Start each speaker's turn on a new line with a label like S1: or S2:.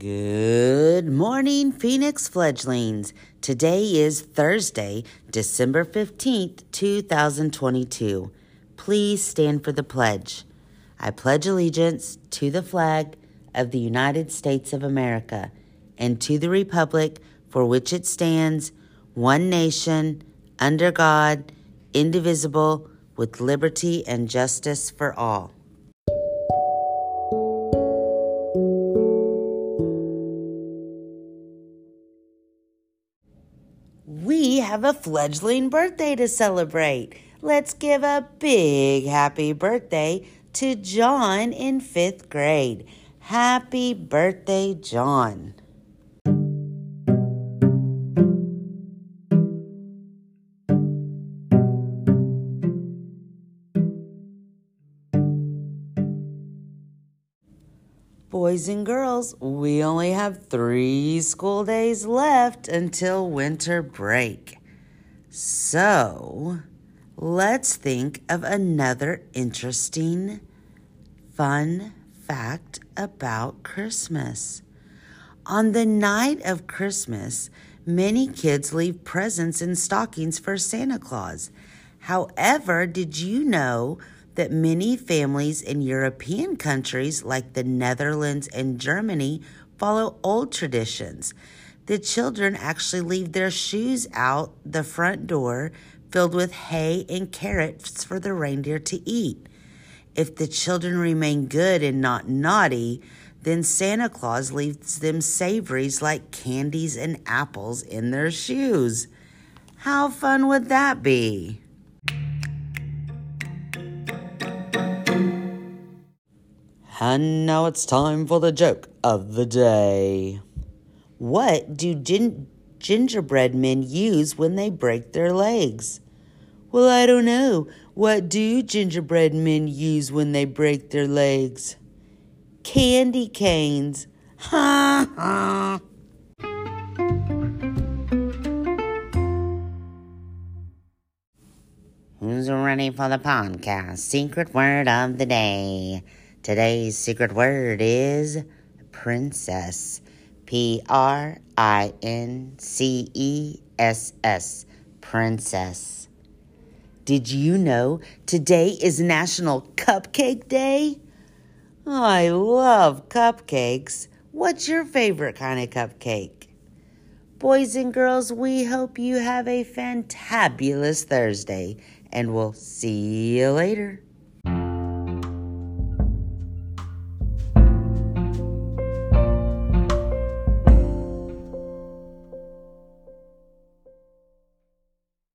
S1: Good morning, Phoenix fledglings. Today is Thursday, December 15th, 2022. Please stand for the pledge. I pledge allegiance to the flag of the United States of America and to the republic for which it stands, one nation, under God, indivisible, with liberty and justice for all. We have a fledgling birthday to celebrate. Let's give a big happy birthday to John in fifth grade. Happy birthday, John. Boys and girls, we only have three school days left until winter break. So, let's think of another interesting, fun fact about Christmas. On the night of Christmas, many kids leave presents and stockings for Santa Claus. However, did you know that many families in European countries like the Netherlands and Germany follow old traditions? The children actually leave their shoes out the front door filled with hay and carrots for the reindeer to eat. If the children remain good and not naughty, then Santa Claus leaves them savories like candies and apples in their shoes. How fun would that be? And now it's time for the joke of the day. What do gin- gingerbread men use when they break their legs? Well, I don't know. What do gingerbread men use when they break their legs? Candy canes. Ha ha. Who's ready for the podcast? Secret word of the day. Today's secret word is princess. P R I N C E S S. Princess. Did you know today is National Cupcake Day? Oh, I love cupcakes. What's your favorite kind of cupcake? Boys and girls, we hope you have a fantabulous Thursday, and we'll see you later.